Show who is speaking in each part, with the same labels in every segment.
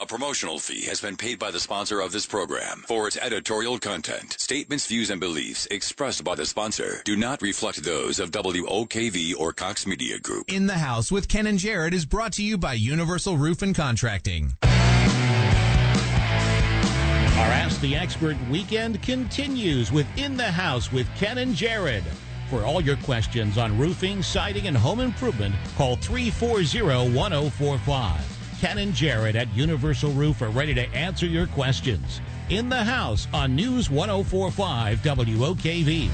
Speaker 1: A promotional fee has been paid by the sponsor of this program for its editorial content. Statements, views, and beliefs expressed by the sponsor do not reflect those of WOKV or Cox Media Group.
Speaker 2: In the House with Ken and Jared is brought to you by Universal Roof and Contracting.
Speaker 3: Our Ask the Expert weekend continues with In the House with Ken and Jared. For all your questions on roofing, siding, and home improvement, call 340 1045. Ken and Jared at Universal Roof are ready to answer your questions. In the House on News 1045 WOKV.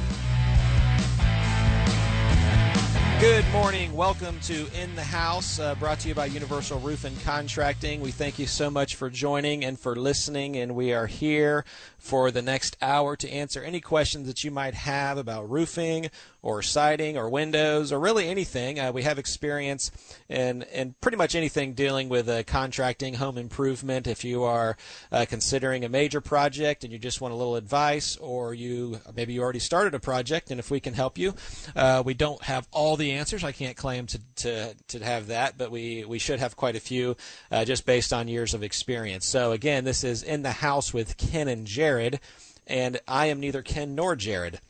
Speaker 4: Good morning. Welcome to In the House, uh, brought to you by Universal Roof and Contracting. We thank you so much for joining and for listening, and we are here for the next hour to answer any questions that you might have about roofing or siding or windows or really anything. Uh, we have experience in, in pretty much anything dealing with uh, contracting, home improvement. If you are uh, considering a major project and you just want a little advice, or you maybe you already started a project, and if we can help you, uh, we don't have all the answers. I can't claim to, to, to have that, but we, we should have quite a few uh, just based on years of experience. So again, this is in the house with Ken and Jared, and I am neither Ken nor Jared.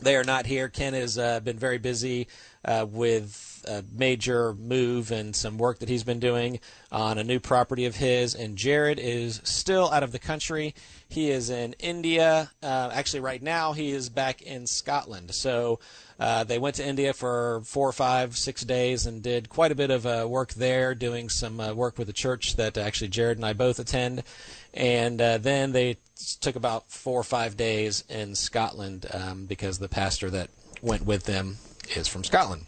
Speaker 4: They are not here. Ken has uh, been very busy uh, with a major move and some work that he's been doing on a new property of his, and Jared is still out of the country. He is in India. Uh, actually, right now, he is back in Scotland. So uh, they went to India for four, five, six days and did quite a bit of uh, work there, doing some uh, work with the church that actually Jared and I both attend. And uh, then they took about four or five days in Scotland um, because the pastor that went with them is from Scotland.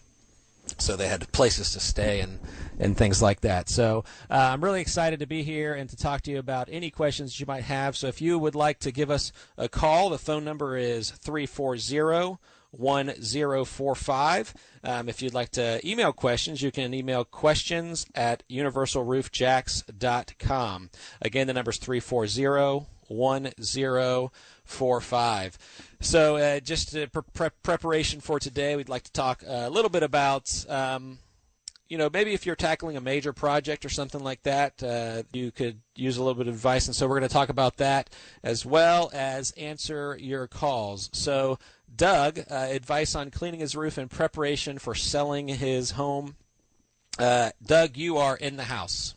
Speaker 4: So they had places to stay and, and things like that. So uh, I'm really excited to be here and to talk to you about any questions you might have. So if you would like to give us a call, the phone number is 340 1045. Um, if you'd like to email questions, you can email questions at universalroofjacks.com. Again, the number is 340 1045. So, uh, just pre- preparation for today, we'd like to talk a little bit about. Um, you know, maybe if you're tackling a major project or something like that, uh, you could use a little bit of advice. And so we're going to talk about that as well as answer your calls. So, Doug, uh, advice on cleaning his roof in preparation for selling his home. Uh, Doug, you are in the house.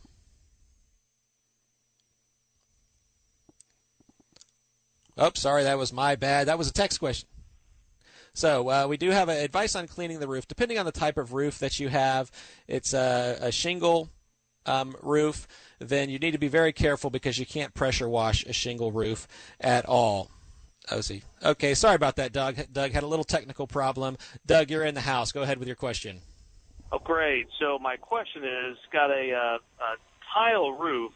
Speaker 4: Oh, sorry, that was my bad. That was a text question. So uh, we do have advice on cleaning the roof. Depending on the type of roof that you have, it's a, a shingle um, roof. Then you need to be very careful because you can't pressure wash a shingle roof at all. Oh, see. Okay, sorry about that, Doug. Doug had a little technical problem. Doug, you're in the house. Go ahead with your question.
Speaker 5: Oh, great. So my question is, got a, uh, a tile roof.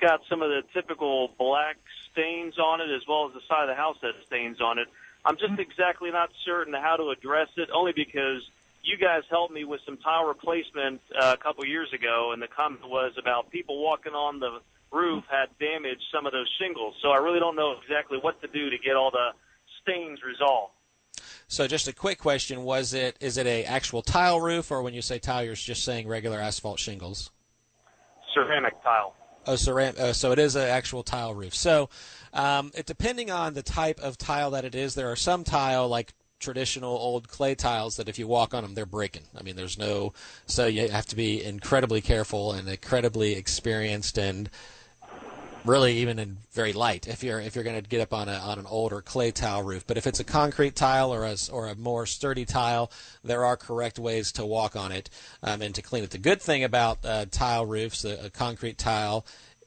Speaker 5: Got some of the typical black stains on it, as well as the side of the house that stains on it. I'm just exactly not certain how to address it, only because you guys helped me with some tile replacement uh, a couple years ago, and the comment was about people walking on the roof had damaged some of those shingles. So I really don't know exactly what to do to get all the stains resolved.
Speaker 4: So just a quick question: Was it is it a actual tile roof, or when you say tile, you're just saying regular asphalt shingles?
Speaker 5: Ceramic tile.
Speaker 4: Uh, so it is an actual tile roof. So, um, it depending on the type of tile that it is, there are some tile like traditional old clay tiles that if you walk on them, they're breaking. I mean, there's no. So you have to be incredibly careful and incredibly experienced and really even in very light if you're if you're going to get up on a on an older clay tile roof. But if it's a concrete tile or a or a more sturdy tile, there are correct ways to walk on it um, and to clean it. The good thing about uh, tile roofs, a, a concrete tile,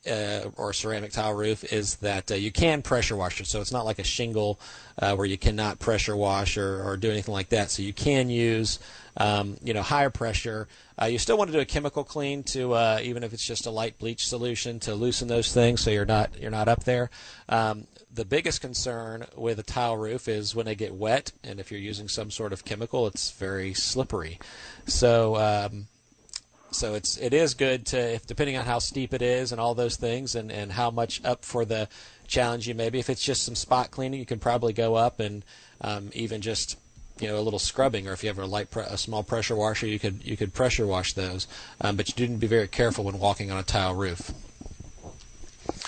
Speaker 4: uh, or ceramic tile roof is that uh, you can pressure wash it. So it's not like a shingle uh, where you cannot pressure wash or, or do anything like that. So you can use um, you know higher pressure. Uh, you still want to do a chemical clean to uh, even if it's just a light bleach solution to loosen those things so you're not you're not up there. Um, the biggest concern with a tile roof is when they get wet, and if you're using some sort of chemical, it's very slippery. So um, so it's it is good to if depending on how steep it is and all those things and and how much up for the challenge you may be. If it's just some spot cleaning, you can probably go up and um, even just you know a little scrubbing, or if you have a light pre- a small pressure washer, you could you could pressure wash those. Um, but you do need to be very careful when walking on a tile roof.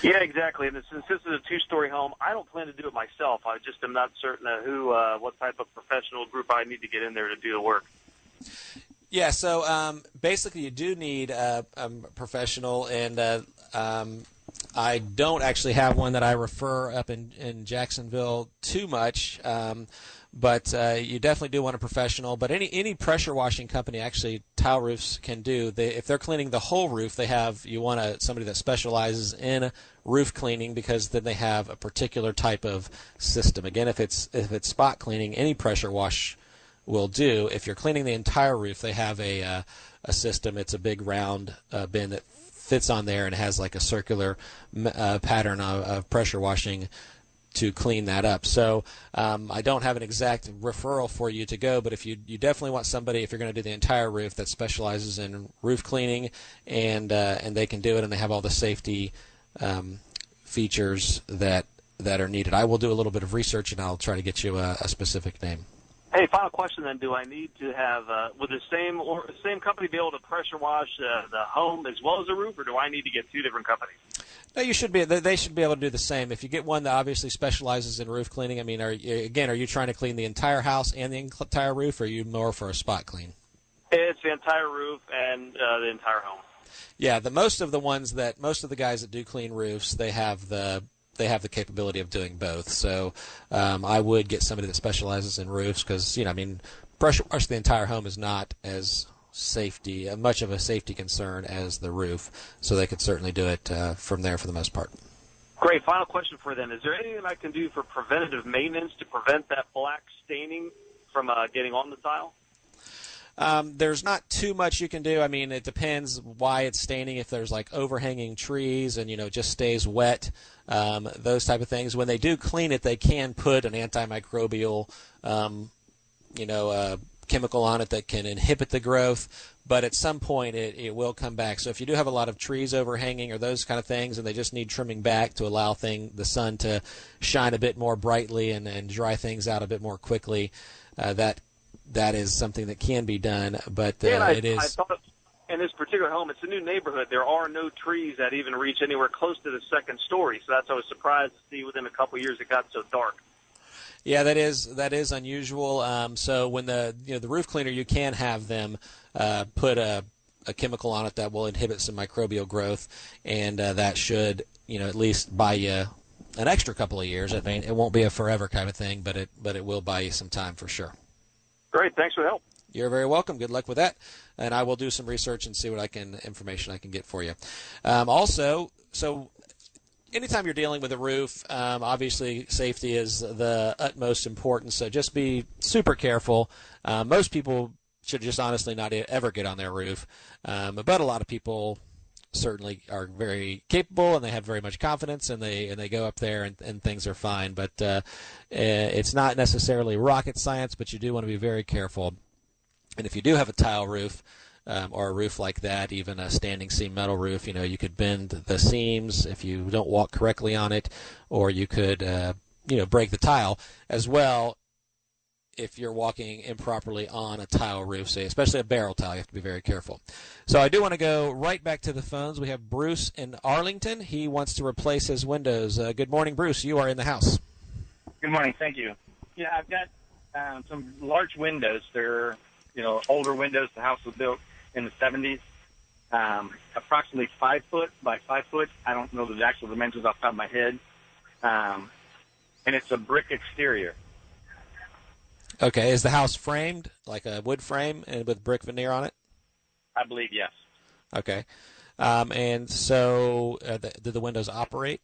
Speaker 5: Yeah, exactly. And since this is a two-story home, I don't plan to do it myself. I just am not certain of who, uh, what type of professional group I need to get in there to do the work.
Speaker 4: Yeah, so um, basically, you do need a, a professional, and uh, um, I don't actually have one that I refer up in, in Jacksonville too much. Um, but uh, you definitely do want a professional. But any any pressure washing company, actually, tile roofs can do. They, if they're cleaning the whole roof, they have you want a, somebody that specializes in roof cleaning because then they have a particular type of system. Again, if it's if it's spot cleaning, any pressure wash will do. If you're cleaning the entire roof, they have a uh, a system. It's a big round uh, bin that fits on there and has like a circular uh, pattern of, of, pressure washing to clean that up. So um, I don't have an exact referral for you to go, but if you you definitely want somebody if you're going to do the entire roof that specializes in roof cleaning and uh, and they can do it and they have all the safety um, features that that are needed. I will do a little bit of research and I'll try to get you a, a specific name.
Speaker 5: Hey, final question then: Do I need to have uh, would the same or same company be able to pressure wash uh, the home as well as the roof, or do I need to get two different companies?
Speaker 4: No, you should be. They should be able to do the same. If you get one that obviously specializes in roof cleaning, I mean, are again, are you trying to clean the entire house and the entire roof, or are you more for a spot clean?
Speaker 5: It's the entire roof and uh, the entire home.
Speaker 4: Yeah, the most of the ones that most of the guys that do clean roofs, they have the they have the capability of doing both. So um, I would get somebody that specializes in roofs because you know I mean pressure wash the entire home is not as safety uh, much of a safety concern as the roof. So they could certainly do it uh, from there for the most part.
Speaker 5: Great. Final question for them: Is there anything I can do for preventative maintenance to prevent that black staining from uh, getting on the tile?
Speaker 4: Um, there's not too much you can do. I mean, it depends why it's staining. If there's like overhanging trees and you know just stays wet, um, those type of things. When they do clean it, they can put an antimicrobial, um, you know, uh, chemical on it that can inhibit the growth. But at some point, it, it will come back. So if you do have a lot of trees overhanging or those kind of things, and they just need trimming back to allow thing the sun to shine a bit more brightly and, and dry things out a bit more quickly, uh, that that is something that can be done, but uh,
Speaker 5: yeah, I,
Speaker 4: it is.
Speaker 5: I thought in this particular home, it's a new neighborhood. There are no trees that even reach anywhere close to the second story, so that's I was surprised to see within a couple of years it got so dark.
Speaker 4: Yeah, that is that is unusual. Um, so when the you know the roof cleaner, you can have them uh, put a a chemical on it that will inhibit some microbial growth, and uh, that should you know at least buy you an extra couple of years. I mean, it won't be a forever kind of thing, but it but it will buy you some time for sure.
Speaker 5: Great. Thanks for the help.
Speaker 4: You're very welcome. Good luck with that. And I will do some research and see what I can information I can get for you. Um, also, so anytime you're dealing with a roof, um, obviously safety is the utmost importance. So just be super careful. Uh, most people should just honestly not ever get on their roof, um, but a lot of people certainly are very capable and they have very much confidence and they and they go up there and, and things are fine. But uh, eh, it's not necessarily rocket science, but you do want to be very careful. And if you do have a tile roof. Um, or a roof like that, even a standing seam metal roof, you know, you could bend the seams if you don't walk correctly on it, or you could, uh, you know, break the tile as well if you're walking improperly on a tile roof, say, especially a barrel tile, you have to be very careful. So I do want to go right back to the phones. We have Bruce in Arlington. He wants to replace his windows. Uh, good morning, Bruce. You are in the house.
Speaker 6: Good morning. Thank you. Yeah, I've got um, some large windows. They're you know older windows. The house was built in the 70s. Um, approximately five foot by five foot. I don't know the actual dimensions off the top of my head. Um, and it's a brick exterior.
Speaker 4: Okay, is the house framed like a wood frame and with brick veneer on it?
Speaker 6: I believe yes.
Speaker 4: Okay. Um, and so, uh, the, do the windows operate?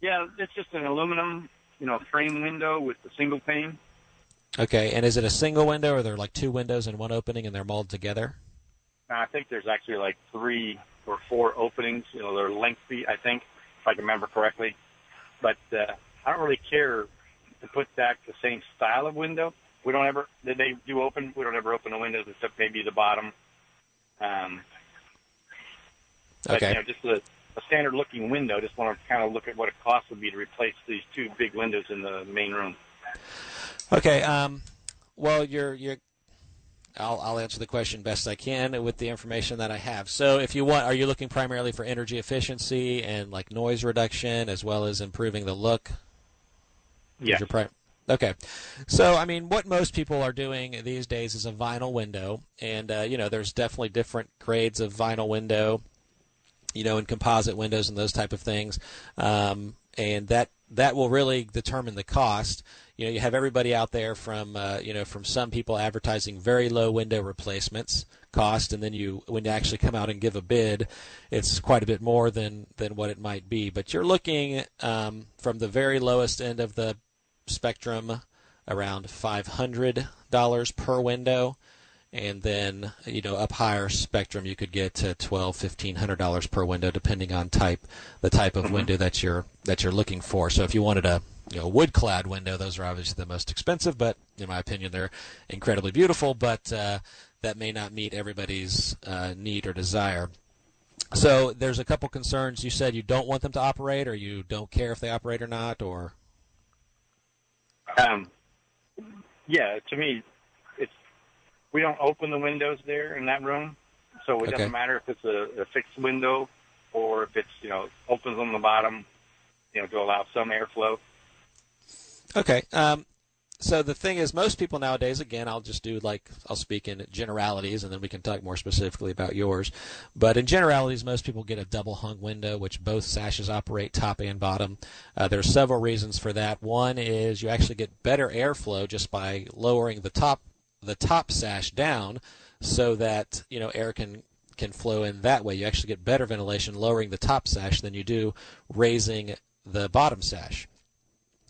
Speaker 6: Yeah, it's just an aluminum, you know, frame window with the single pane.
Speaker 4: Okay, and is it a single window, or are there like two windows in one opening, and they're molded together?
Speaker 6: I think there's actually like three or four openings. You know, they're lengthy, I think, if I can remember correctly. But uh, I don't really care to put back the same style of window. We don't ever, they do open, we don't ever open the windows except maybe the bottom. Um, but,
Speaker 4: Okay.
Speaker 6: You know, just a, a standard looking window. Just want to kind of look at what it cost would be to replace these two big windows in the main room.
Speaker 4: Okay. Um, well, you're you're. I'll I'll answer the question best I can with the information that I have. So, if you want, are you looking primarily for energy efficiency and like noise reduction, as well as improving the look?
Speaker 6: Yeah.
Speaker 4: your pri- Okay, so I mean, what most people are doing these days is a vinyl window, and uh, you know, there's definitely different grades of vinyl window, you know, and composite windows and those type of things, um, and that that will really determine the cost. You know, you have everybody out there from uh, you know from some people advertising very low window replacements cost, and then you when you actually come out and give a bid, it's quite a bit more than than what it might be. But you're looking um, from the very lowest end of the spectrum around $500 per window. And then you know up higher spectrum you could get to twelve fifteen hundred dollars per window depending on type the type of window that you're that you're looking for. So if you wanted a you know wood clad window those are obviously the most expensive but in my opinion they're incredibly beautiful but uh, that may not meet everybody's uh, need or desire. So there's a couple concerns. You said you don't want them to operate or you don't care if they operate or not or
Speaker 6: Um, yeah, to me, it's we don't open the windows there in that room, so it
Speaker 4: Okay.
Speaker 6: doesn't matter if it's a, a fixed window or if it's you know opens on the bottom, you know, to allow some airflow.
Speaker 4: Okay. Um, so the thing is, most people nowadays, again, I'll just do like I'll speak in generalities, and then we can talk more specifically about yours. But in generalities, most people get a double hung window, which both sashes operate top and bottom. Uh, there are several reasons for that. One is you actually get better airflow just by lowering the top the top sash down, so that you know air can can flow in that way. You actually get better ventilation lowering the top sash than you do raising the bottom sash.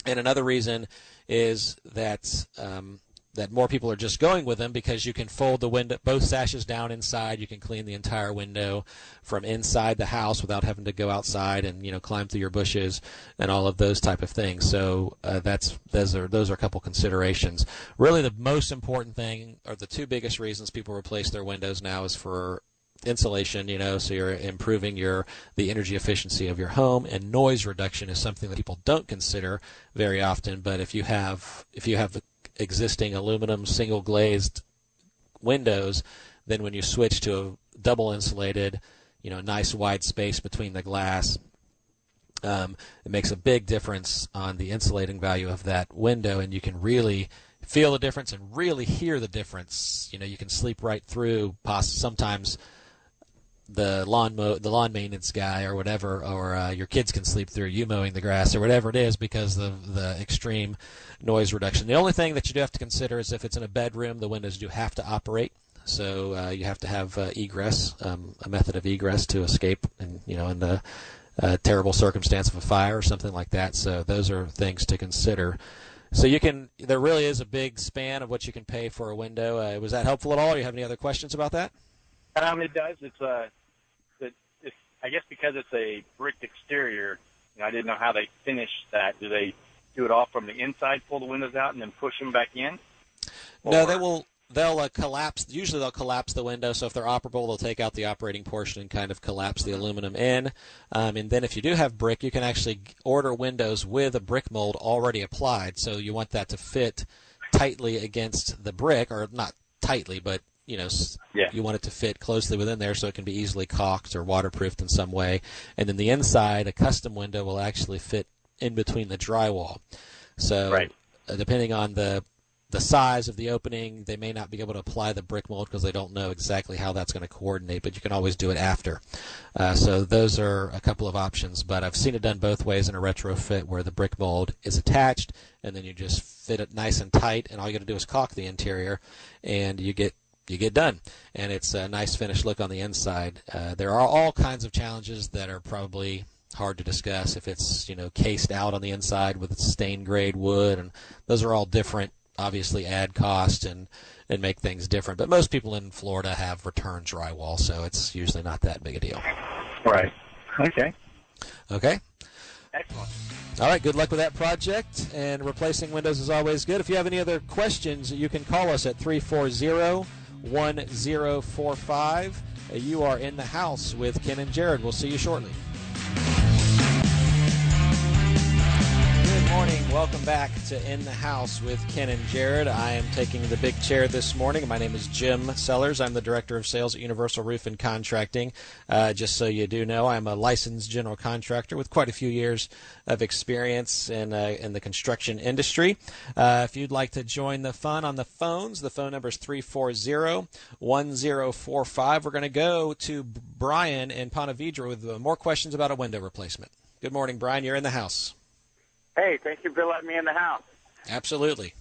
Speaker 4: And another reason is that um, that more people are just going with them because you can fold the window both sashes down inside. You can clean the entire window from inside the house without having to go outside and you know climb through your bushes and all of those type of things. So uh, that's those are those are a couple considerations. Really, the most important thing or the two biggest reasons people replace their windows now is for insulation you know so you're improving your the energy efficiency of your home and noise reduction is something that people don't consider very often but if you have if you have the existing aluminum single glazed windows then when you switch to a double insulated you know nice wide space between the glass um, it makes a big difference on the insulating value of that window and you can really feel the difference and really hear the difference. You know you can sleep right through sometimes the lawn mow, the lawn maintenance guy or whatever, or uh, your kids can sleep through you mowing the grass or whatever it is because of the extreme noise reduction. The only thing that you do have to consider is if it's in a bedroom, the windows do have to operate. So uh, you have to have uh, egress, um, a method of egress to escape, and you know, in the uh, terrible circumstance of a fire or something like that. So those are things to consider. So you can, there really is a big span of what you can pay for a window. Uh, was that helpful at all? Do you have any other questions about that?
Speaker 6: Um, it does. It's uh, it, it's I guess because it's a bricked exterior. You know, I didn't know how they finish that. Do they do it all from the inside, pull the windows out, and then push them back in?
Speaker 4: No,
Speaker 6: Or-
Speaker 4: they will. They'll uh, collapse. Usually, they'll collapse the window. So if they're operable, they'll take out the operating portion and kind of collapse the aluminum in. Um, and then, if you do have brick, you can actually order windows with a brick mold already applied. So you want that to fit tightly against the brick, or not tightly, but you know,
Speaker 6: Yeah.
Speaker 4: you want it to fit closely within there, so it can be easily caulked or waterproofed in some way. And then the inside, a custom window will actually fit in between the drywall. So
Speaker 6: Right.
Speaker 4: uh, depending on the the size of the opening, they may not be able to apply the brick mold because they don't know exactly how that's going to coordinate. But you can always do it after. Uh, so those are a couple of options. But I've seen it done both ways in a retrofit where the brick mold is attached and then you just fit it nice and tight, and all you got to do is caulk the interior, and you get you get done, and it's a nice finished look on the inside. Uh, there are all kinds of challenges that are probably hard to discuss if it's you know cased out on the inside with stained grade wood, and those are all different. Obviously, add cost and and make things different. But most people in Florida have return drywall, so it's usually not that big a deal.
Speaker 6: Right. Okay.
Speaker 4: Okay.
Speaker 6: Excellent.
Speaker 4: All right, good luck with that project. And replacing windows is always good. If you have any other questions, you can call us at 340 1045. You are in the house with Ken and Jared. We'll see you shortly. Morning. Welcome back to In the House with Ken and Jared. I am taking the big chair this morning. My name is Jim Sellers. I'm the Director of Sales at Universal Roof and Contracting. Uh, just so you do know, I'm a licensed general contractor with quite a few years of experience in, uh, in the construction industry. Uh, if you'd like to join the fun on the phones, the phone number is 340 1045. We're going to go to Brian in Ponte Vedra with more questions about a window replacement. Good morning, Brian. You're in the house.
Speaker 7: Hey, thank you for letting me in the house.
Speaker 4: Absolutely.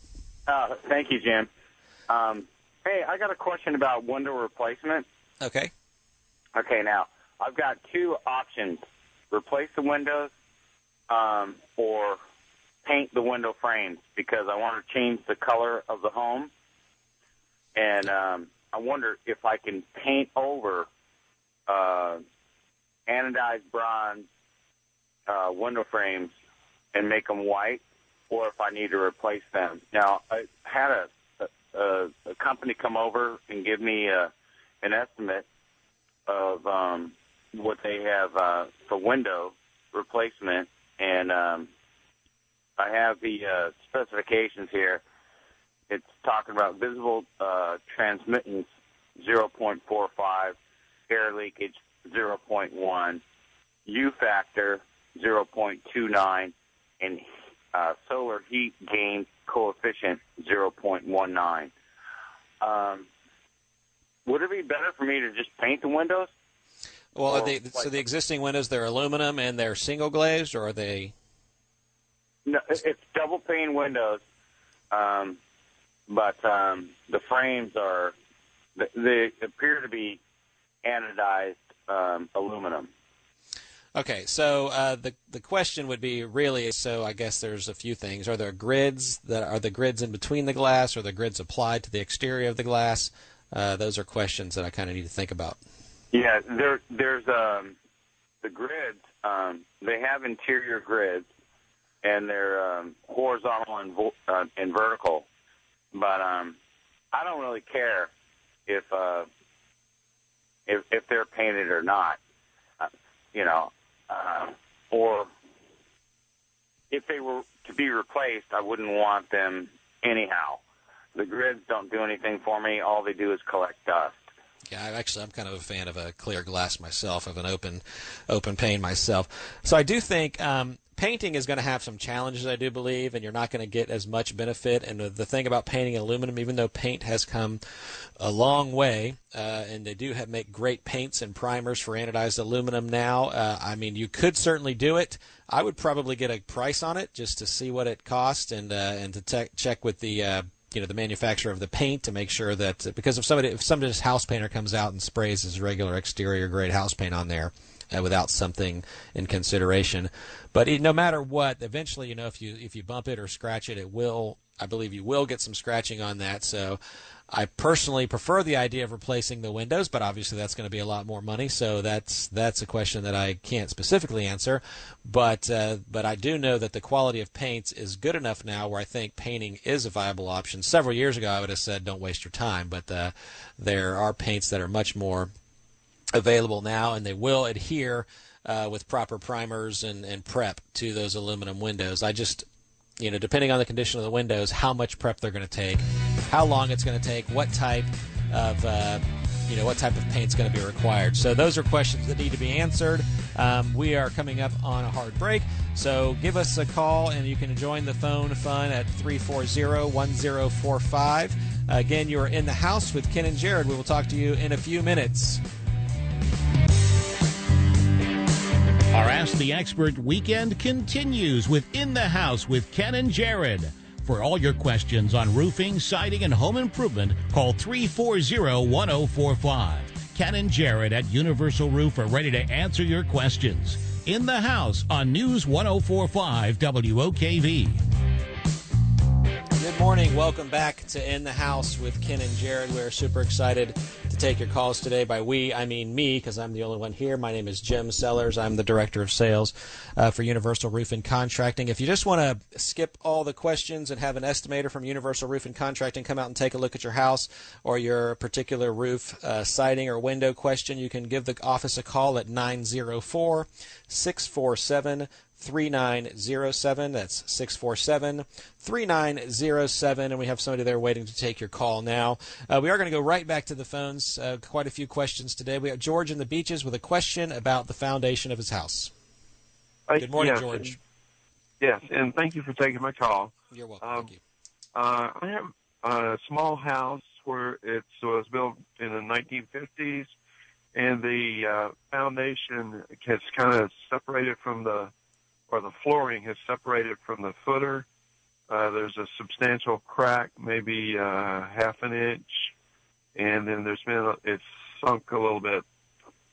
Speaker 7: Uh, thank you, Jim. Um, hey, I got a question about window replacement.
Speaker 4: Okay.
Speaker 7: Okay, now I've got two options: replace the windows um, or paint the window frames because I want to change the color of the home, and um, I wonder if I can paint over uh, anodized bronze uh, window frames and make them white, or if I need to replace them. Now, I had a a, a company come over and give me a, an estimate of um, what they have uh, for window replacement, and um, I have the uh, specifications here. It's talking about visible uh, transmittance 0.45, air leakage 0.1, U factor 0.29, and uh, solar heat gain coefficient 0.19. Um, would it be better for me to just paint the windows?
Speaker 4: Well, are they, so the existing windows they're aluminum and they're single glazed, or are they?
Speaker 7: No, it's double pane windows, um, but um, the frames are they appear to be anodized um, aluminum.
Speaker 4: Okay, so uh, the the question would be really so. I guess there's a few things. Are there grids that are the grids in between the glass, or the grids applied to the exterior of the glass? Uh, those are questions that I kind of need to think about.
Speaker 7: Yeah, there there's um, the grids. Um, they have interior grids, and they're um, horizontal and, vo- uh, and vertical. But um, I don't really care if uh, if if they're painted or not. Uh, you know, uh, or if they were to be replaced, I wouldn't want them anyhow. The grids don't do anything for me. All they do is collect dust.
Speaker 4: Yeah, actually I'm kind of a fan of a clear glass myself, of an open open pane myself. So I do think um, painting is going to have some challenges, I do believe, and you're not going to get as much benefit. And the, thing about painting aluminum, even though paint has come a long way, uh, and they do have make great paints and primers for anodized aluminum now. Uh, I mean, you could certainly do it. I would probably get a price on it just to see what it costs and uh, and to te- check with the uh, you know the manufacturer of the paint to make sure that because if somebody if somebody's house painter comes out and sprays his regular exterior grade house paint on there without something in consideration, but no matter what, eventually you know if you if you bump it or scratch it, it will I believe you will get some scratching on that. So I personally prefer the idea of replacing the windows, but obviously that's going to be a lot more money. So that's that's a question that I can't specifically answer. But uh, but I do know that the quality of paints is good enough now where I think painting is a viable option. Several years ago, I would have said don't waste your time, but uh, there are paints that are much more available now, and they will adhere uh, with proper primers and, and prep to those aluminum windows. I just you know, depending on the condition of the windows, how much prep they're going to take, how long it's going to take, what type of, uh, you know, what type of paint's going to be required. So those are questions that need to be answered. Um, we are coming up on a hard break, so give us a call and you can join the phone fun at 340-1045. Again, you are in the house with Ken and Jared. We will talk to you in a few minutes.
Speaker 3: Our Ask the Expert weekend continues with In the House with Ken and Jared. For all your questions on roofing, siding, and home improvement, call 340 1045. Ken and Jared at Universal Roof are ready to answer your questions. In the house on News 1045 WOKV.
Speaker 4: Good morning. Welcome back to In the House with Ken and Jared. We're super excited take your calls today. By we, I mean me, because I'm the only one here. My name is Jim Sellers. I'm the Director of Sales uh, for Universal Roof and Contracting. If you just want to skip all the questions and have an estimator from Universal Roof and Contracting come out and take a look at your house or your particular roof uh, siding or window question, you can give the office a call at 904 647 3907. That's 647 3907. And we have somebody there waiting to take your call now. Uh, we are going to go right back to the phones. Uh, quite a few questions today. We have George in the beaches with a question about the foundation of his house. Good morning,
Speaker 8: yes,
Speaker 4: George.
Speaker 8: and- yes, and thank you for taking my call.
Speaker 4: You're welcome.
Speaker 8: Um,
Speaker 4: Thank you.
Speaker 8: Uh, I have a small house where it was built in the 1950s, and the uh, foundation has kind of separated from the, or the flooring has separated from the footer. Uh, there's a substantial crack, maybe uh, half an inch, and then there's been a, it's sunk a little bit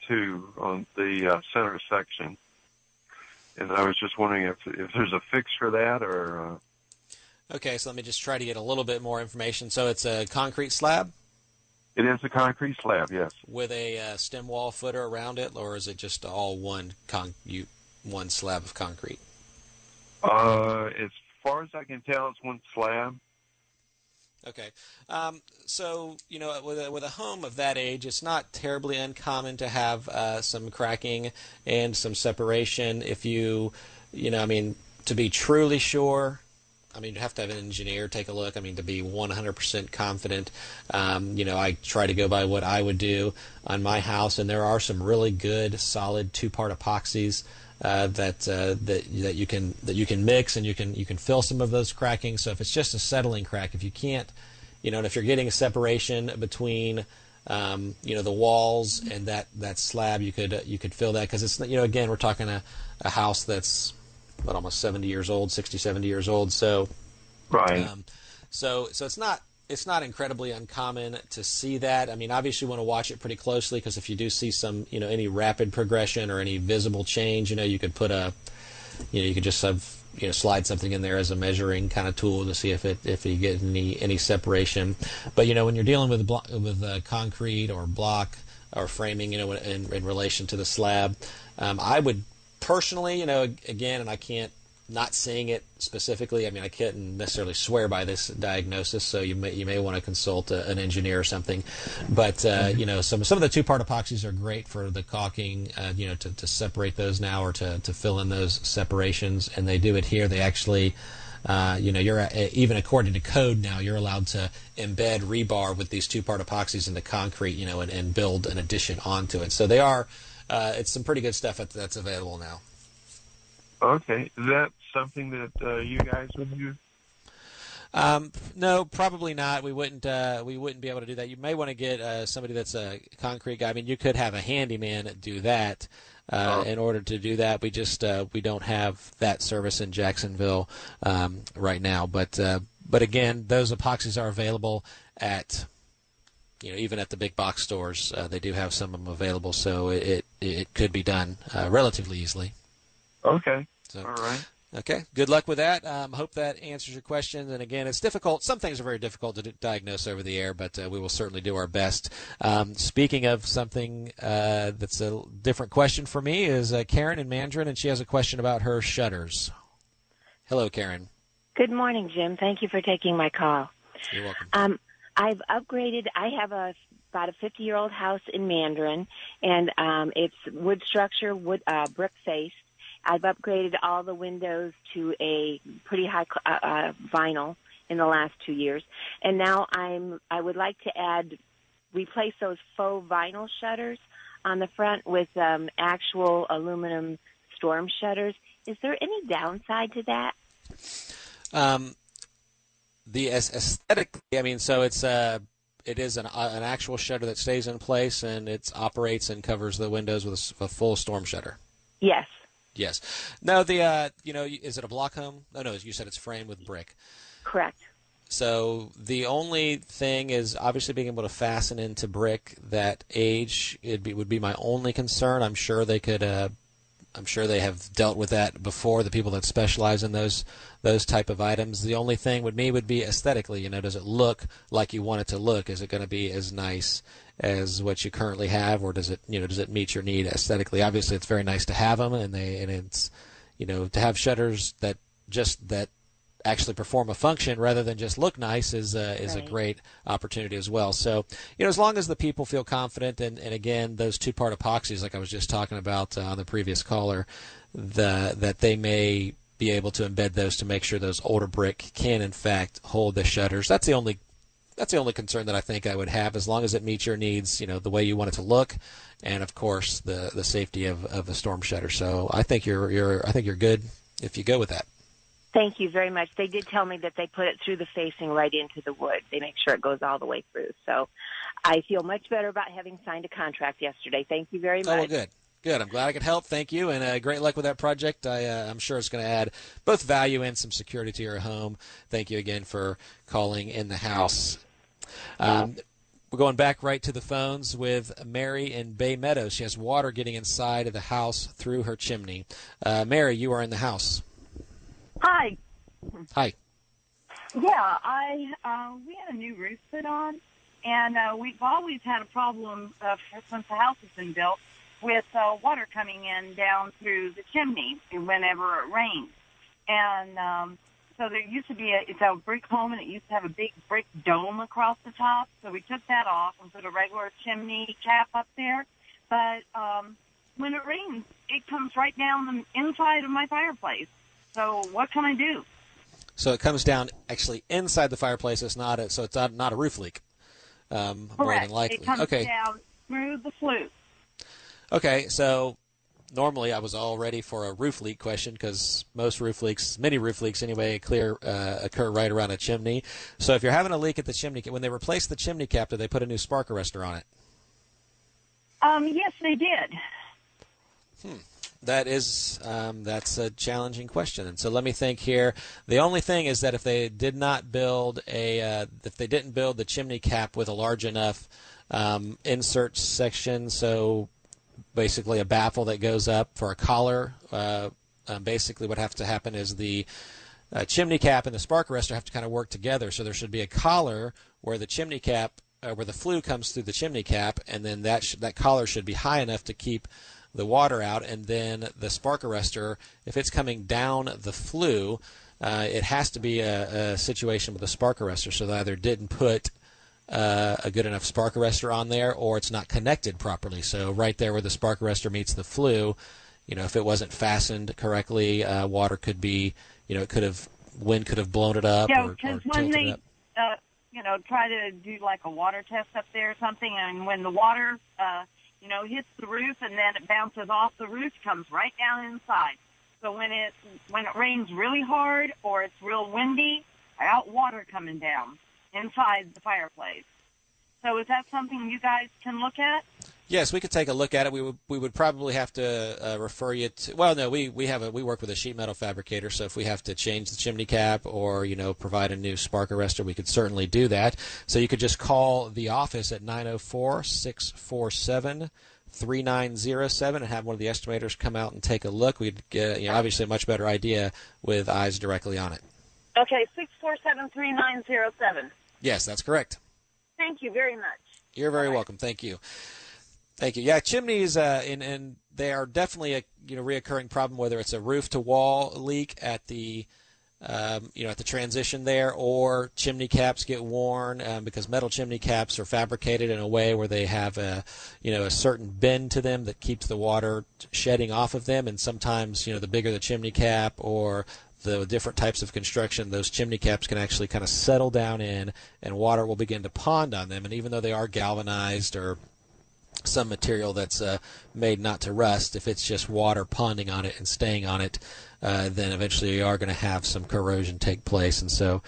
Speaker 8: too on the uh, center section. And I was just wondering if if there's a fix for that, or uh,
Speaker 4: Okay, so let me just try to get a little bit more information. So it's a concrete slab
Speaker 8: it is a concrete slab. Yes.
Speaker 4: with a uh, stem wall footer around it, or is it just all one con- you, one slab of concrete?
Speaker 8: Uh, as far as I can tell, it's one slab.
Speaker 4: Okay. Um, so, you know, with a, with a home of that age, it's not terribly uncommon to have uh, some cracking and some separation. If you, you know, I mean, to be truly sure, I mean, you have to have an engineer take a look. I mean, to be 100% confident, um, you know, I try to go by what I would do on my house, and there are some really good, solid two-part epoxies uh, that uh, that that you can that you can mix, and you can you can fill some of those cracking. So if it's just a settling crack, if you can't, you know, and if you're getting a separation between um, you know the walls and that that slab, you could you could fill that because it's you know again we're talking a, a house that's what almost 70 years old, 60, 70 years old. So
Speaker 8: Right.
Speaker 4: um, so so it's not it's not incredibly uncommon to see that. I mean, obviously, you want to watch it pretty closely because if you do see some, you know, any rapid progression or any visible change, you know, you could put a, you know, you could just have, you know, slide something in there as a measuring kind of tool to see if it if you get any any separation. But you know, when you're dealing with blo- with uh, concrete or block or framing, you know, in, in relation to the slab, um, I would personally, you know, again, and I can't not seeing it specifically. I mean, I couldn't necessarily swear by this diagnosis, so you may you may want to consult a, an engineer or something. But uh, you know, some some of the two part epoxies are great for the caulking. Uh, you know, to, to separate those now or to to fill in those separations, and they do it here. They actually. Uh, you know, you're uh, even according to code now, you're allowed to embed rebar with these two-part epoxies into concrete, you know, and, and build an addition onto it. So they are, uh, it's some pretty good stuff that's available now.
Speaker 8: Okay. Is that something that uh, you guys would use?
Speaker 4: Um, no, probably not. We wouldn't. Uh, we wouldn't be able to do that. You may want to get uh, somebody that's a concrete guy. I mean, you could have a handyman do that. Uh,
Speaker 8: Oh.
Speaker 4: In order to do that, we just uh, we don't have that service in Jacksonville um, right now. But uh, but again, those epoxies are available at you know even at the big box stores. Uh, they do have some of them available, so it it, it could be done uh, relatively easily.
Speaker 8: Okay.
Speaker 4: So.
Speaker 8: All right.
Speaker 4: Okay. Good luck with that. Um, hope that answers your questions. And again, it's difficult. Some things are very difficult to d- diagnose over the air, but uh, we will certainly do our best. Um, speaking of something uh, that's a different question for me, is uh, Karen in Mandarin, and she has a question about her shutters. Hello, Karen.
Speaker 9: Good morning, Jim. Thank you for taking my call.
Speaker 4: You're welcome.
Speaker 9: Um, I've upgraded. I have a about a 50 year old house in Mandarin, and um, it's wood structure, wood uh, brick faced. I've upgraded all the windows to a pretty high uh, uh, vinyl in the last two years, and now I'm. I would like to add, replace those faux vinyl shutters on the front with um, actual aluminum storm shutters. Is there any downside to that?
Speaker 4: Um, the as- aesthetic, I mean, so it's uh, it is an uh, an actual shutter that stays in place and it operates and covers the windows with a full storm shutter.
Speaker 9: Yes.
Speaker 4: Yes. No, the uh, you know, is it a block home? No, no. You said it's framed with brick.
Speaker 9: Correct.
Speaker 4: So the only thing is obviously being able to fasten into brick that age it be, would be my only concern. I'm sure they could. Uh, I'm sure they have dealt with that before. The people that specialize in those those type of items. The only thing with me would be aesthetically. You know, does it look like you want it to look? Is it going to be as nice as what you currently have, or does it you know does it meet your need aesthetically? Obviously, it's very nice to have them, and they and it's you know to have shutters that just that actually perform a function rather than just look nice is uh, is
Speaker 9: Right.
Speaker 4: a great opportunity as well. So you know, as long as the people feel confident, and, and again, those two part epoxies, like I was just talking about uh, on the previous caller, the that they may be able to embed those to make sure those older brick can in fact hold the shutters. That's the only that's the only concern that I think I would have, as long as it meets your needs, you know, the way you want it to look, and of course the the safety of, of a storm shutter. So I think you're you're I think you're good if you go with that.
Speaker 9: Thank you very much. They did tell me that they put it through the facing right into the wood. They make sure it goes all the way through. So I feel much better about having signed a contract yesterday. Thank you very
Speaker 4: Oh,
Speaker 9: much.
Speaker 4: well, good. Good. I'm glad I could help. Thank you, and uh, great luck with that project. I, uh, I'm sure it's going to add both value and some security to your home. Thank you again for calling in the house. Um, we're going back right to the phones with Mary in Bay Meadows. She has water getting inside of the house through her chimney. Uh, Mary, you are in the house.
Speaker 10: Hi.
Speaker 4: Hi.
Speaker 10: Yeah, I uh, we had a new roof put on, and uh, we've always had a problem uh, since the house has been built with uh, water coming in down through the chimney whenever it rains. And um, so there used to be a it's a brick home, and it used to have a big brick dome across the top. So we took that off and put a regular chimney cap up there. But um, when it rains, it comes right down the inside of my fireplace. So what can I do?
Speaker 4: So it comes down actually inside the fireplace. It's not a, so it's not, not a roof leak. Um, more than likely.
Speaker 10: It comes
Speaker 4: okay.
Speaker 10: down through the flue.
Speaker 4: Okay, so normally I was all ready for a roof leak question because most roof leaks, many roof leaks anyway, clear uh, occur right around a chimney. So if you're having a leak at the chimney, when they replaced the chimney cap, did they put a new spark arrestor on it?
Speaker 10: Um, yes, they did.
Speaker 4: That is, um, that's a challenging question. And so let me think here. The only thing is that if they did not build a, uh, if they didn't build the chimney cap with a large enough um, insert section, so basically a baffle that goes up for a collar. Uh, um, basically, what has to happen is the uh, chimney cap and the spark arrestor have to kind of work together. So there should be a collar where the chimney cap, uh, where the flue comes through the chimney cap, and then that sh- that collar should be high enough to keep the water out, and then the spark arrestor, if it's coming down the flue, uh, it has to be a, a situation with a spark arrestor. So they either didn't put uh, a good enough spark arrestor on there, or it's not connected properly. So right there where the spark arrestor meets the flue, you know, if it wasn't fastened correctly, uh, water could be, you know, it could have wind could have blown it up
Speaker 10: Yeah, because when they, uh, you know, try to do like a water test up there or something, and when the water, uh, you know, hits the roof and then it bounces off the roof, comes right down inside. So when it when it rains really hard or it's real windy, I got water coming down inside the fireplace. So is that something you guys can look at?
Speaker 4: Yes, we could take a look at it. We would we would probably have to uh, refer you to. Well, no, we we have a we work with a sheet metal fabricator, so if we have to change the chimney cap or you know provide a new spark arrestor, we could certainly do that. So you could just call the office at 904-647 3907 and have one of the estimators come out and take a look. We'd get you know obviously a much better idea with eyes directly on it.
Speaker 10: Okay, six four seven three nine zero seven.
Speaker 4: Yes, that's correct.
Speaker 10: Thank you very much.
Speaker 4: You're very welcome. Thank you. Thank you. Yeah, chimneys, uh, and, and they are definitely a you know reoccurring problem. Whether it's a roof to wall leak at the um, you know at the transition there, or chimney caps get worn um, because metal chimney caps are fabricated in a way where they have a you know a certain bend to them that keeps the water shedding off of them. And sometimes you know the bigger the chimney cap or the different types of construction, those chimney caps can actually kind of settle down in, and water will begin to pond on them. And even though they are galvanized or some material that's uh, made not to rust, if it's just water ponding on it and staying on it, uh, then eventually you are going to have some corrosion take place. And so,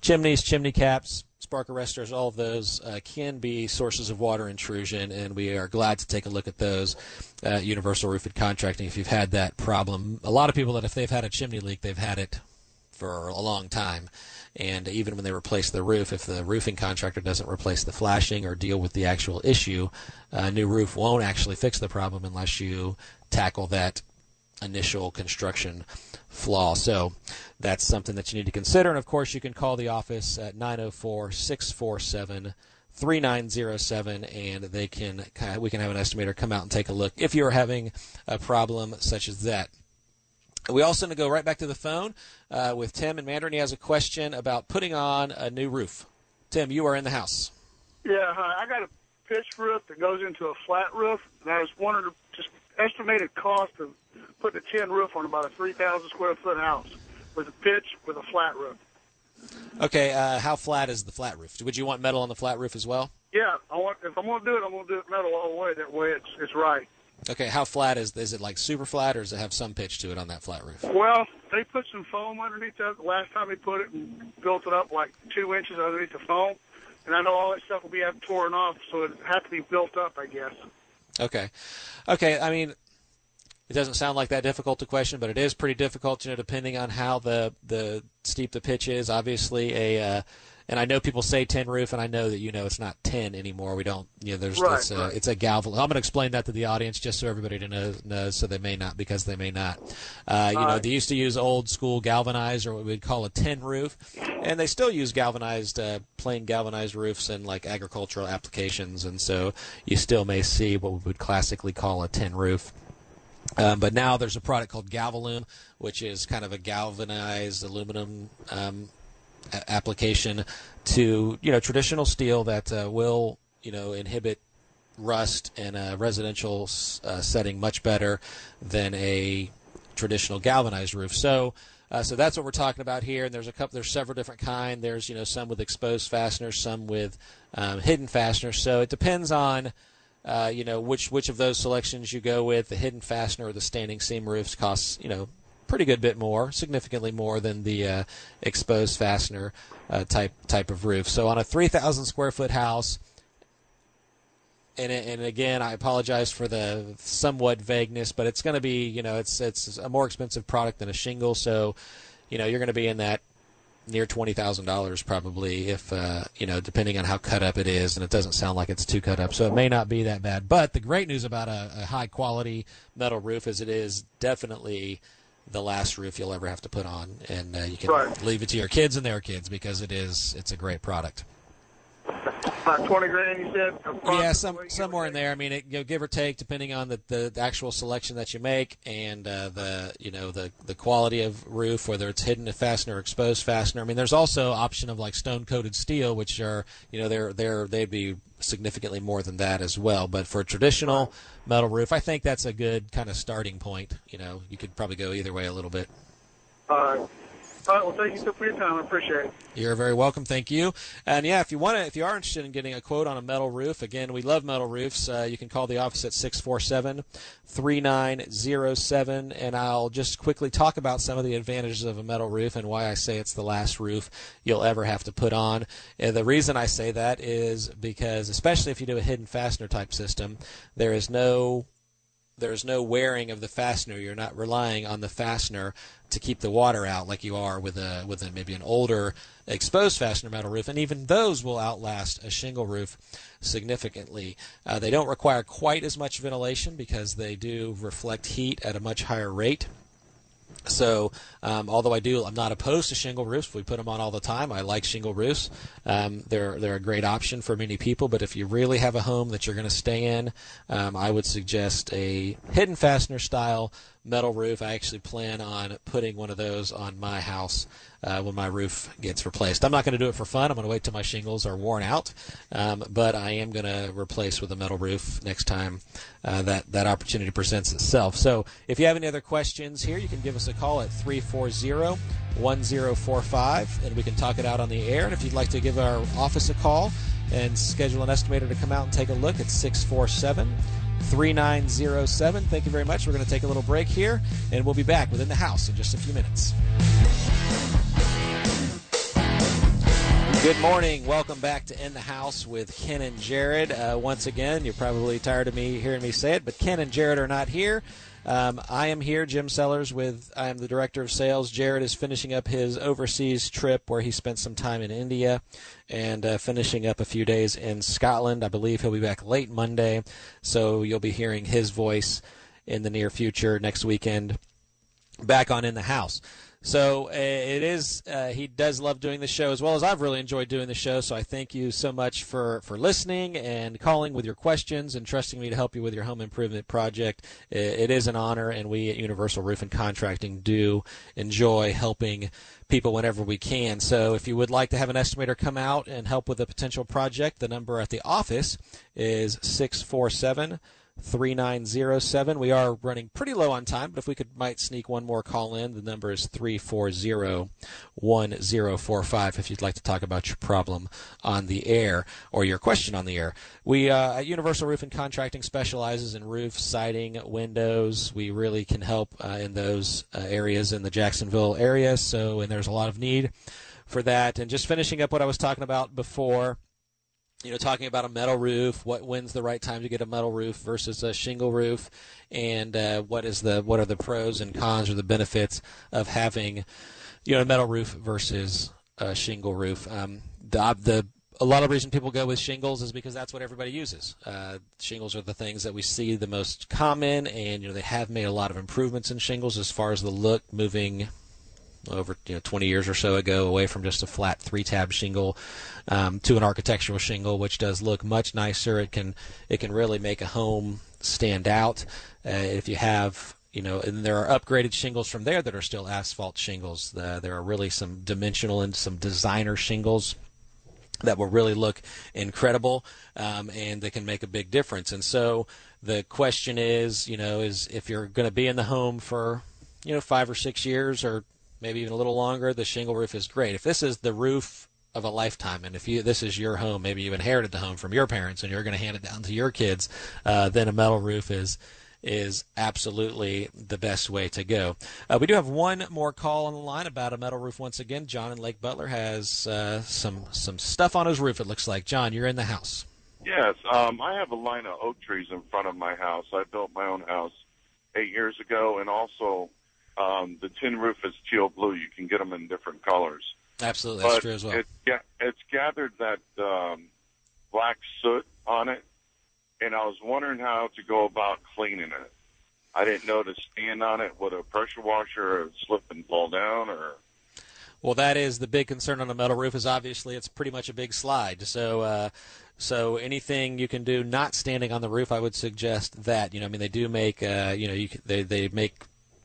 Speaker 4: chimneys, chimney caps, spark arrestors, all of those uh, can be sources of water intrusion, and we are glad to take a look at those at Universal Roofing Contracting if you've had that problem. A lot of people that if they've had a chimney leak, they've had it for a long time. And even when they replace the roof, if the roofing contractor doesn't replace the flashing or deal with the actual issue, a new roof won't actually fix the problem unless you tackle that initial construction flaw. So that's something that you need to consider. And of course, you can call the office at 904 647 3907 and they can we can have an estimator come out and take a look if you're having a problem such as that we also going to go right back to the phone uh, with Tim and Mandarin. He has a question about putting on a new roof. Tim, you are in the house.
Speaker 11: Yeah, hi. I got a pitch roof that goes into a flat roof, and I was wondering just estimated cost of putting a tin roof on about a 3,000 square foot house with a pitch with a flat roof.
Speaker 4: Okay, uh, how flat is the flat roof? Would you want metal on the flat roof as well?
Speaker 11: Yeah, I want. If I'm going to do it, I'm going to do it metal all the way. That way, it's it's right.
Speaker 4: Okay, how flat is is it? Like super flat, or does it have some pitch to it on that flat roof?
Speaker 11: Well, they put some foam underneath that. The last time they put it and built it up like two inches underneath the foam, and I know all that stuff will be torn off, so it has to be built up, I guess.
Speaker 4: Okay, okay. I mean, it doesn't sound like that difficult to question, but it is pretty difficult, you know, depending on how the the steep the pitch is. Obviously, a uh, and I know people say tin roof, and I know that you know it's not tin anymore. We don't, you know, there's
Speaker 11: right,
Speaker 4: it's, a,
Speaker 11: right.
Speaker 4: it's a galvan. I'm going to explain that to the audience just so everybody knows, knows, so they may not because they may not. Uh, you know, they used to use old school galvanized or what we'd call a tin roof, and they still use galvanized, uh, plain galvanized roofs in like agricultural applications, and so you still may see what we would classically call a tin roof. Um, but now there's a product called Galvalume, which is kind of a galvanized aluminum um, application to you know traditional steel that uh, will you know inhibit rust in a residential uh, setting much better than a traditional galvanized roof. So. Uh, so that's what we're talking about here, and there's a couple. There's several different kind. There's you know some with exposed fasteners, some with um, hidden fasteners. So it depends on uh, you know which which of those selections you go with. The hidden fastener or the standing seam roofs costs you know pretty good bit more, significantly more than the uh, exposed fastener uh, type type of roof. So on a 3,000 square foot house, and and again, I apologize for the somewhat vagueness, but it's going to be you know it's it's a more expensive product than a shingle, so you know you're going to be in that near twenty thousand dollars probably if uh, you know depending on how cut up it is, and it doesn't sound like it's too cut up, so it may not be that bad. But the great news about a, a high quality metal roof is it is definitely the last roof you'll ever have to put on, and uh, you can
Speaker 11: Right.
Speaker 4: leave it to your kids and their kids because it is it's a great product.
Speaker 11: About twenty grand, you said.
Speaker 4: Yeah, some somewhere in there. I mean, it, you know, give or take, depending on the, the, the actual selection that you make and uh, the you know the the quality of roof, whether it's hidden fastener or exposed fastener. I mean, there's also option of like stone coated steel, which are you know they're they're they'd be significantly more than that as well. But for a traditional metal roof, I think that's a good kind of starting point. You know, you could probably go either way a little bit.
Speaker 11: All right. Well, thank you so for your time. I appreciate it.
Speaker 4: You're very welcome. Thank you. And yeah, if you want to, if you are interested in getting a quote on a metal roof, again, we love metal roofs. Uh, you can call the office at 647 3907. And I'll just quickly talk about some of the advantages of a metal roof and why I say it's the last roof you'll ever have to put on. And the reason I say that is because, especially if you do a hidden fastener type system, there is no there's no wearing of the fastener. You're not relying on the fastener to keep the water out like you are with a with a, maybe an older exposed fastener metal roof, and even those will outlast a shingle roof significantly. Uh, they don't require quite as much ventilation because they do reflect heat at a much higher rate. So, um, although I do, I'm not opposed to shingle roofs. We put them on all the time. I like shingle roofs. Um, they're they're a great option for many people. But if you really have a home that you're going to stay in, um, I would suggest a hidden fastener style metal roof. I actually plan on putting one of those on my house uh, when my roof gets replaced. I'm not going to do it for fun. I'm going to wait till my shingles are worn out. Um, but I am going to replace with a metal roof next time uh, that that opportunity presents itself. So if you have any other questions here, you can give us a call at 340-1045 and we can talk it out on the air. And if you'd like to give our office a call and schedule an estimator to come out and take a look, it's 647 3907. Thank you very much. We're going to take a little break here and we'll be back within the house in just a few minutes. Good morning. Welcome back to In the House with Ken and Jared. Uh, once again, you're probably tired of me hearing me say it, but Ken and Jared are not here. Um, I am here, Jim Sellers, with I am the director of sales. Jared is finishing up his overseas trip where he spent some time in India and uh, finishing up a few days in Scotland. I believe he'll be back late Monday, so you'll be hearing his voice in the near future next weekend. Back on in the house. So uh, it is. Uh, he does love doing the show as well as I've really enjoyed doing the show. So I thank you so much for for listening and calling with your questions and trusting me to help you with your home improvement project. It is an honor, and we at Universal Roof and Contracting do enjoy helping people whenever we can. So if you would like to have an estimator come out and help with a potential project, the number at the office is six four seven. 3907. We are running pretty low on time, but if we could might sneak one more call in, the number is 340-1045 if you'd like to talk about your problem on the air or your question on the air. We uh, at Universal Roof and Contracting specializes in roof, siding, windows. We really can help uh, in those uh, areas in the Jacksonville area, so and there's a lot of need for that. And just finishing up what I was talking about before you know, talking about a metal roof, what when's the right time to get a metal roof versus a shingle roof, and uh, what is the what are the pros and cons or the benefits of having, you know, a metal roof versus a shingle roof. Um, the the a lot of reason people go with shingles is because that's what everybody uses. Uh, shingles are the things that we see the most common, and you know they have made a lot of improvements in shingles as far as the look, moving over you know 20 years or so ago away from just a flat three tab shingle um, to an architectural shingle which does look much nicer. It can it can really make a home stand out. Uh, if you have you know and there are upgraded shingles from there that are still asphalt shingles. There are really some dimensional and some designer shingles that will really look incredible um, and they can make a big difference. And so the question is you know is if you're going to be in the home for you know five or six years or maybe even a little longer, the shingle roof is great. If this is the roof of a lifetime, and if you this is your home, maybe you inherited the home from your parents, and you're going to hand it down to your kids, uh, then a metal roof is is absolutely the best way to go. Uh, we do have one more call on the line about a metal roof. Once again, John in Lake Butler has uh, some some stuff on his roof. It looks like John, you're in the house.
Speaker 12: Yes, um, I have a line of oak trees in front of my house. I built my own house eight years ago, and also um, the tin roof is teal blue. You can get them in different colors.
Speaker 4: Absolutely, that's
Speaker 12: but
Speaker 4: true as well.
Speaker 12: It, yeah, it's gathered that um, black soot on it, and I was wondering how to go about cleaning it. I didn't know to stand on it with a pressure washer or slip and fall down, or
Speaker 4: well, that is the big concern on a metal roof. Is obviously it's pretty much a big slide. So, uh, so anything you can do not standing on the roof, I would suggest that. You know, I mean, they do make, uh, you know, you, they they make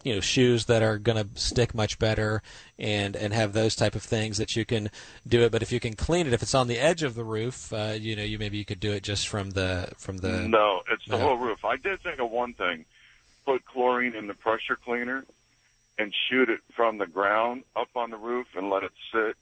Speaker 4: you know shoes that are going to stick much better and and have those type of things that you can do it but if you can clean it if it's on the edge of the roof uh, you know you maybe you could do it just from the from the
Speaker 12: no it's the
Speaker 4: No.
Speaker 12: whole roof. I did think of one thing: put chlorine in the pressure cleaner and shoot it from the ground up on the roof and let it sit,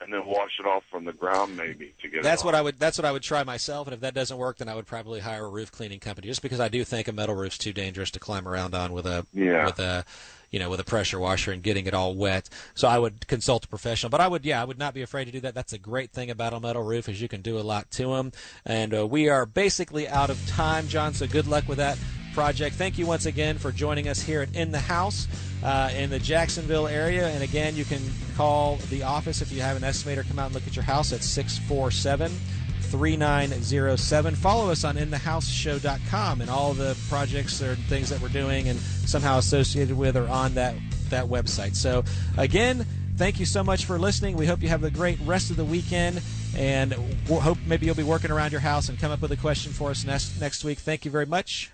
Speaker 12: and then wash it off from the ground maybe to get
Speaker 4: that's what I would that's what I would try myself and if that doesn't work then I would probably hire a roof cleaning company just because I do think a metal roof's too dangerous to climb around on with a
Speaker 12: Yeah.
Speaker 4: with a you know with a pressure washer and getting it all wet. So I would consult a professional but I would yeah I would not be afraid to do that. That's a great thing about a metal roof is you can do a lot to them and uh, we are basically out of time John so good luck with that project thank you once again for joining us here at In the House uh, in the Jacksonville area and again you can call the office if you have an estimator come out and look at your house at 647 3907. Follow us on inthehouseshow.com and all the projects or things that we're doing and somehow associated with are on that, that website. So, again, thank you so much for listening. We hope you have a great rest of the weekend and we'll hope maybe you'll be working around your house and come up with a question for us next, next week. Thank you very much.